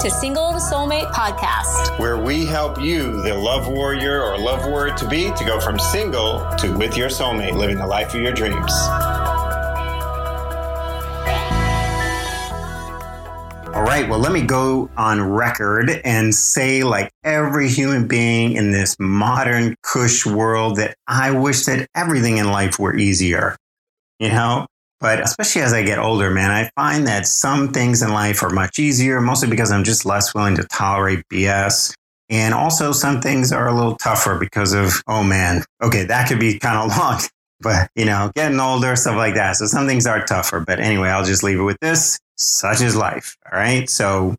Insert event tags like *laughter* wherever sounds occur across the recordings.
to Single to Soulmate Podcast, where we help you, the love warrior or love warrior to be, to go from single to with your soulmate, living the life of your dreams. All right, well, let me go on record and say, like every human being in this modern cush world, that I wish that everything in life were easier. You know, but especially as I get older, man, I find that some things in life are much easier, mostly because I'm just less willing to tolerate BS. And also, some things are a little tougher because of, oh man, okay, that could be kind of *laughs* long, but you know, getting older, stuff like that. So some things are tougher. But anyway, I'll just leave it with this. Such is life. All right. So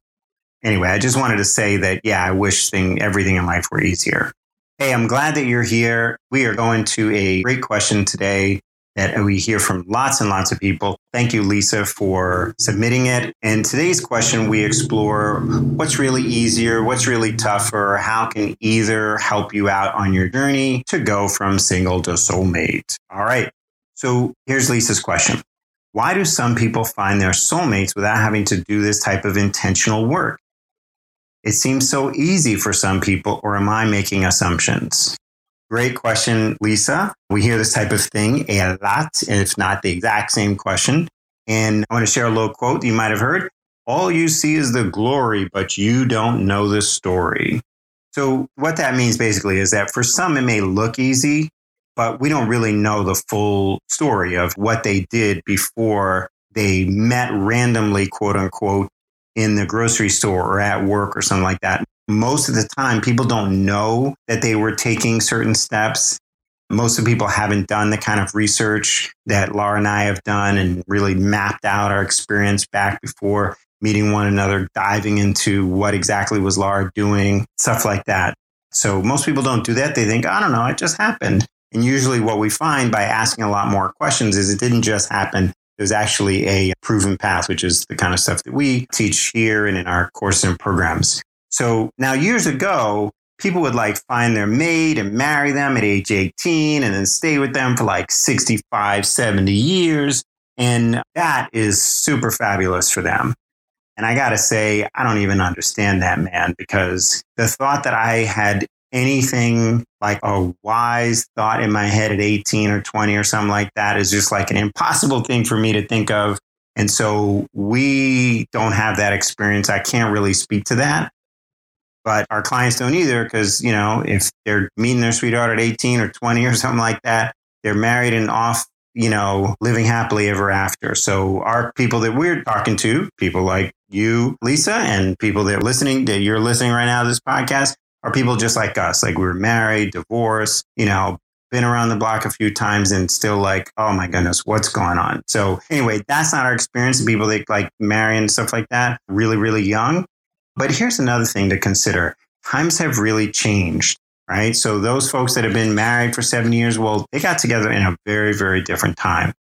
anyway, I just wanted to say that, yeah, I wish thing, everything in life were easier. Hey, I'm glad that you're here. We are going to a great question today that we hear from lots and lots of people. Thank you, Lisa, for submitting it. And today's question, we explore what's really easier, what's really tougher, how can either help you out on your journey to go from single to soulmate. All right. So here's Lisa's question. Why do some people find their soulmates without having to do this type of intentional work? It seems so easy for some people, or am I making assumptions? Great question, Lisa. We hear this type of thing a lot, if not the exact same question. And I want to share a little quote you might have heard. All you see is the glory, but you don't know the story. So, what that means basically is that for some, it may look easy, but we don't really know the full story of what they did before they met randomly, quote unquote, in the grocery store or at work or something like that most of the time people don't know that they were taking certain steps. Most of the people haven't done the kind of research that Laura and I have done and really mapped out our experience back before meeting one another, diving into what exactly was Laura doing, stuff like that. So most people don't do that. They think, I don't know, it just happened. And usually what we find by asking a lot more questions is it didn't just happen. There's actually a proven path, which is the kind of stuff that we teach here and in our courses and programs. So now years ago, people would like find their mate and marry them at age 18 and then stay with them for like 65, 70 years. And that is super fabulous for them. And I got to say, I don't even understand that, man, because the thought that I had anything like a wise thought in my head at 18 or 20 or something like that is just like an impossible thing for me to think of. And so we don't have that experience. I can't really speak to that but our clients don't either because you know if they're meeting their sweetheart at 18 or 20 or *laughs* something like that they're married and off you know living happily ever after so our people that we're talking to people like you lisa and people that are listening that you're listening right now to this podcast are people just like us like we are married divorced you know been around the block a few times and still like, oh my goodness, what's going on? So anyway, that's not our experience. People that like marry and stuff like that, really, really young. But here's another thing to consider times have really changed, right? So those folks that have been married for seven years, well, they got together in a very, very different time.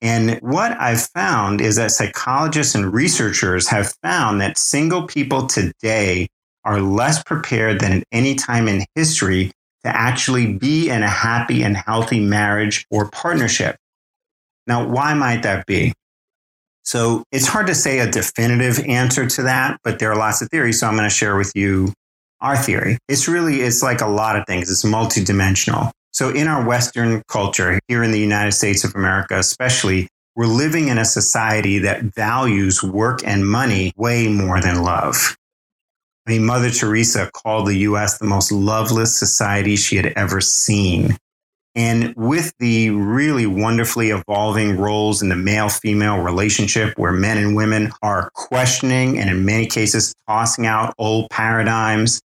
And what I've found is that psychologists and researchers have found that single people today are less prepared than at any time in history to actually be in a happy and healthy marriage or partnership. Now, why might that be? So it's hard to say a definitive answer to that, but there are lots of theories. So I'm going to share with you our theory. It's really, it's like a lot of things. It's multidimensional. So in our Western culture, here in the United States of America, especially, we're living in a society that values work and money way more than love. I mean, Mother Teresa called the US the most loveless society she had ever seen. And with the really wonderfully evolving roles in the male female relationship, where men and women are questioning and in many cases tossing out old paradigms,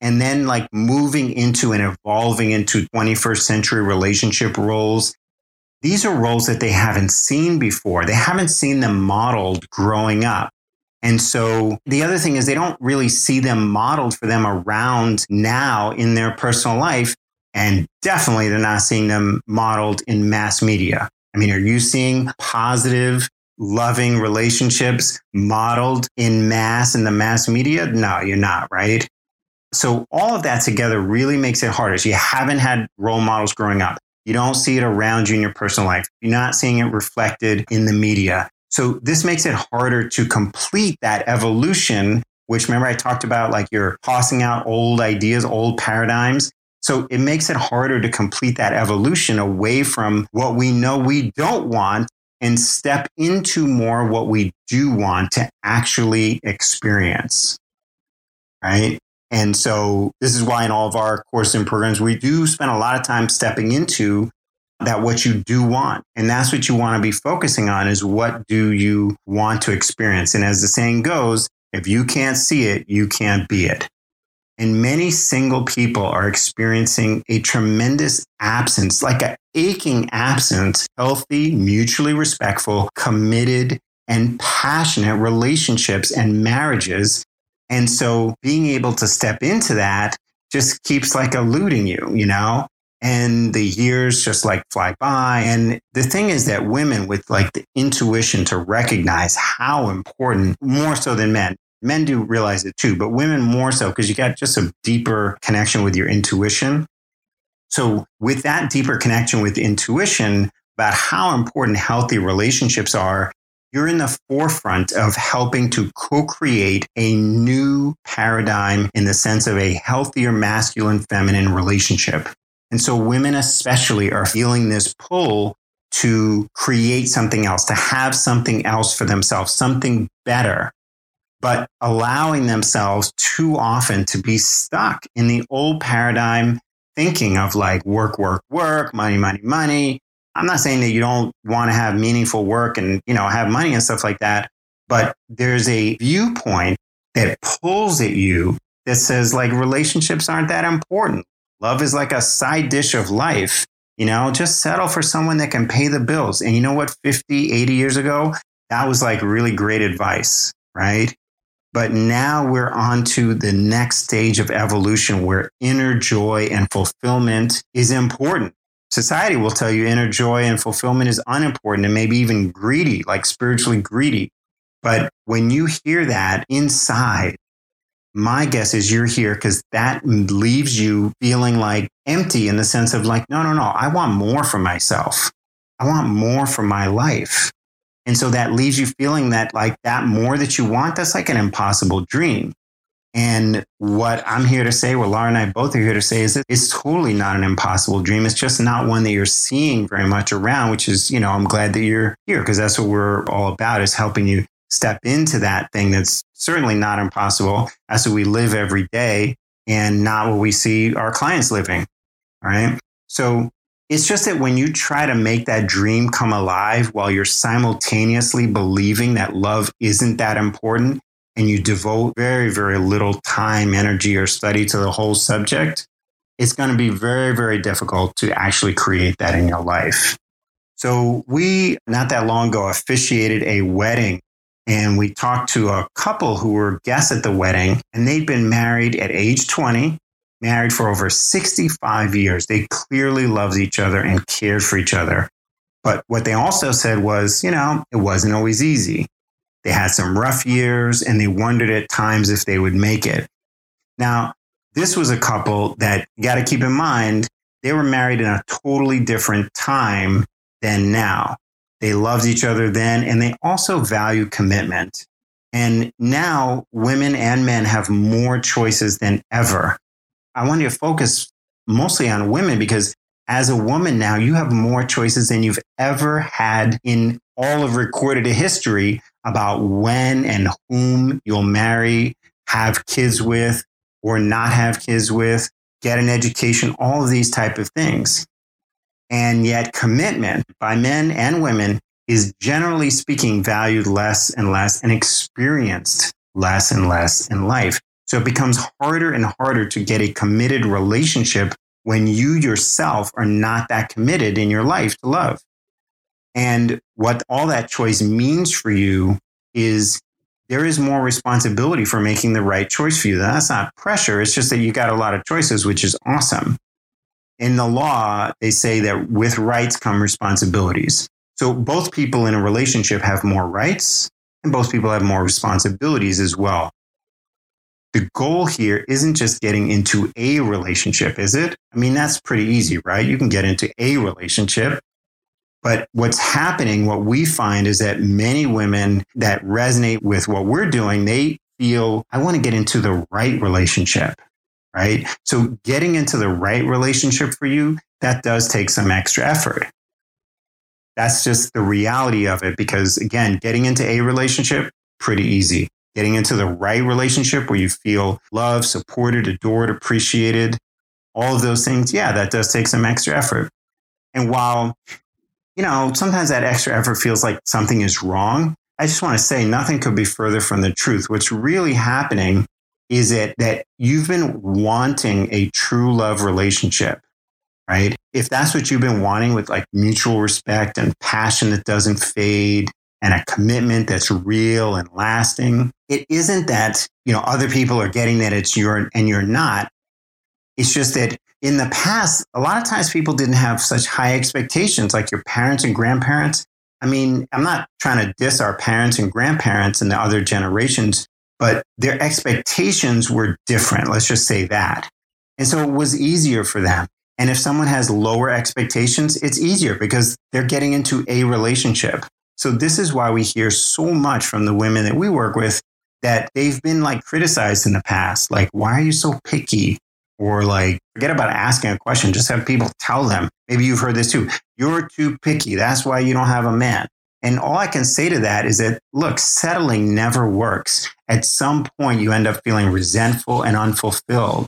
and then like moving into and evolving into 21st century relationship roles. These are roles that they haven't seen before. They haven't seen them modeled growing up. And so the other thing is they don't really see them modeled for them around now in their personal life and definitely they're not seeing them modeled in mass media. I mean, are you seeing positive, loving relationships modeled in mass in the mass media? No, you're not, right? So all of that together really makes it harder. So you haven't had role models growing up. You don't see it around you in your personal life. You're not seeing it reflected in the media. So this makes it harder to complete that evolution which remember I talked about like you're tossing out old ideas, old paradigms. So it makes it harder to complete that evolution away from what we know we don't want and step into more what we do want to actually experience. Right. And so this is why in all of our courses and programs, we do spend a lot of time stepping into that what you do want. And that's what you want to be focusing on is what do you want to experience? And as the saying goes, if you can't see it, you can't be it. And many single people are experiencing a tremendous absence, like an aching absence, healthy, mutually respectful, committed, and passionate relationships and marriages. And so being able to step into that just keeps like eluding you, you know? And the years just like fly by. And the thing is that women with like the intuition to recognize how important, more so than men, Men do realize it too, but women more so because you got just a deeper connection with your intuition. So, with that deeper connection with intuition about how important healthy relationships are, you're in the forefront of helping to co create a new paradigm in the sense of a healthier masculine feminine relationship. And so, women especially are feeling this pull to create something else, to have something else for themselves, something better but allowing themselves too often to be stuck in the old paradigm thinking of like work, work, work, money, money, money. I'm not saying that you don't want to have meaningful work and, you know, have money and stuff like that, but there's a viewpoint that pulls at you that says like relationships aren't that important. Love is like a side dish of life. You know, just settle for someone that can pay the bills. And you know what? 50, 80 years ago, that was like really great advice, right? But now we're on to the next stage of evolution where inner joy and fulfillment is important. Society will tell you inner joy and fulfillment is unimportant and maybe even greedy, like spiritually greedy. But when you hear that inside, my guess is you're here because that leaves you feeling like empty in the sense of like, no, no, no, I want more for myself. I want more for my life. And so that leaves you feeling that like that more that you want, that's like an impossible dream. And what I'm here to say, what Laura and I both are here to say is that it's totally not an impossible dream. It's just not one that you're seeing very much around, which is, you know, I'm glad that you're here because that's what we're all about is helping you step into that thing that's certainly not impossible. That's what we live every day and not what we see our clients living. All right. So it's just that when you try to make that dream come alive while you're simultaneously believing that love isn't that important and you devote very, very little time, energy, or study to the whole subject, it's going to be very, very difficult to actually create that in your life. So, we not that long ago officiated a wedding and we talked to a couple who were guests at the wedding and they'd been married at age 20 married for over 65 years. They clearly loved each other and cared for each other. But what they also said was, you know, it wasn't always easy. They had some rough years and they wondered at times if they would make it. Now, this was a couple that you got to keep in mind, they were married in a totally different time than now. They loved each other then and they also value commitment. And now women and men have more choices than ever. I want you to focus mostly on women because as a woman now, you have more choices than you've ever had in all of recorded history about when and whom you'll marry, have kids with, or not have kids with, get an education, all of these type of things. And yet commitment by men and women is generally speaking valued less and less and experienced less and less in life. So it becomes harder and harder to get a committed relationship when you yourself are not that committed in your life to love. And what all that choice means for you is there is more responsibility for making the right choice for you. That's not pressure. It's just that you got a lot of choices, which is awesome. In the law, they say that with rights come responsibilities. So both people in a relationship have more rights and both people have more responsibilities as well the goal here isn't just getting into a relationship, is it? I mean, that's pretty easy, right? You can get into a relationship. But what's happening, what we find is that many women that resonate with what we're doing, they feel, I want to get into the right relationship, right? So getting into the right relationship for you, that does take some extra effort. That's just the reality of it. Because again, getting into a relationship, pretty easy. Getting into the right relationship where you feel loved, supported, adored, appreciated, all of those things, yeah, that does take some extra effort. And while, you know, sometimes that extra effort feels like something is wrong, I just want to say nothing could be further from the truth. What's really happening is it that you've been wanting a true love relationship, right? If that's what you've been wanting with like mutual respect and passion that doesn't fade and a commitment that's real and lasting, it isn't that, you know, other people are getting that it's your and you're not. It's just that in the past, a lot of times people didn't have such high expectations like your parents and grandparents. I mean, I'm not trying to diss our parents and grandparents and the other generations, but their expectations were different. Let's just say that. And so it was easier for them. And if someone has lower expectations, it's easier because they're getting into a relationship. So this is why we hear so much from the women that we work with that they've been like criticized in the past. Like, why are you so picky? Or like, forget about asking a question. Just have people tell them. Maybe you've heard this too. You're too picky. That's why you don't have a man. And all I can say to that is that, look, settling never works. At some point, you end up feeling resentful and unfulfilled.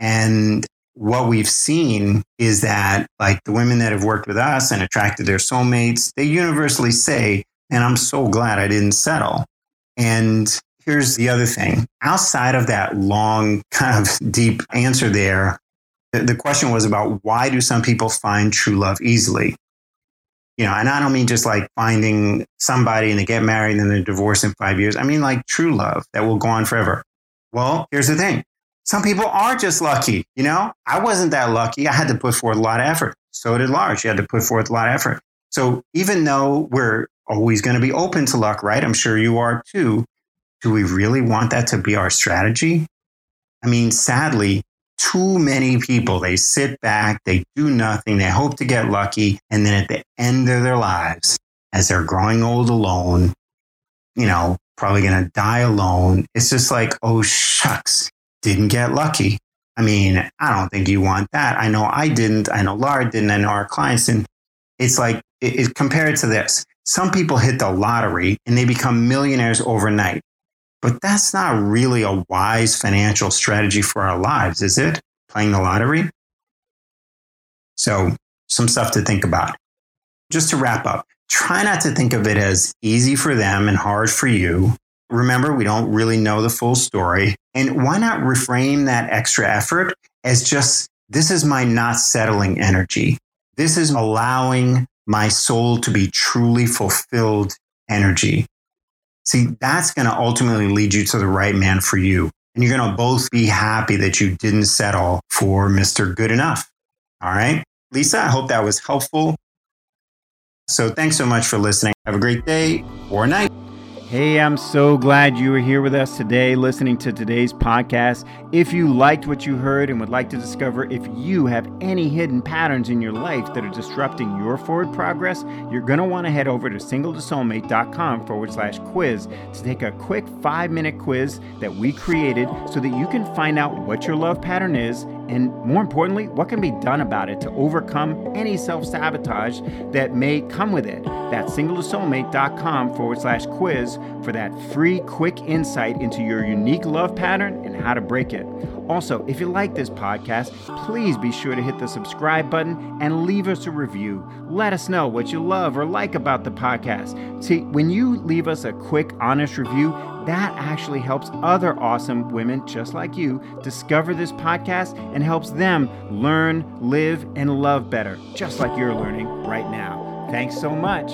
And what we've seen is that, like the women that have worked with us and attracted their soulmates, they universally say, and I'm so glad I didn't settle. And here's the other thing outside of that long, *laughs* kind of deep answer there, the question was about why do some people find true love easily? You know, and I don't mean just like finding somebody and they get married and then they're divorced in five years. I mean like true love that will go on forever. Well, here's the thing. Some people are just lucky. You know, I wasn't that lucky. I had to put forth a lot of effort. So did Laura. You had to put forth a lot of effort. So even though we're always going to be open to luck, right? I'm sure you are too. Do we really want that to be our strategy? I mean, sadly, too many people, they sit back, they do nothing, they hope to get lucky. And then at the end of their lives, as they're growing old alone, you know, probably going to die alone, it's just like, oh, shucks, didn't get lucky. I mean, I don't think you want that. I know I didn't. I know Laura didn't. I know our clients didn't. It's like, it, it, compare it to this. Some people hit the lottery and they become millionaires overnight. But that's not really a wise financial strategy for our lives, is it? Playing the lottery? So, some stuff to think about. Just to wrap up, try not to think of it as easy for them and hard for you. Remember, we don't really know the full story. And why not reframe that extra effort as just this is my not settling energy. This is allowing my soul to be truly fulfilled energy. See, that's going to ultimately lead you to the right man for you. And you're going to both be happy that you didn't settle for Mr. Good Enough. All right. Lisa, I hope that was helpful. So thanks so much for listening. Have a great day or night. Hey, I'm so glad you are here with us today listening to today's podcast. If you liked what you heard and would like to discover if you have any hidden patterns in your life that are disrupting your forward progress, you're going to want to head over to singletosoulmate.com forward slash quiz to take a quick five minute quiz that we created so that you can find out what your love pattern is and more importantly, what can be done about it to overcome any self sabotage that may come with it. That's singletosoulmate.com forward slash quiz for that free, quick insight into your unique love pattern and how to break it. Also, if you like this podcast, please be sure to hit the subscribe button and leave us a review. Let us know what you love or like about the podcast. See, when you leave us a quick, honest review, that actually helps other awesome women just like you discover this podcast and helps them learn, live, and love better, just like you're learning right now. Thanks so much.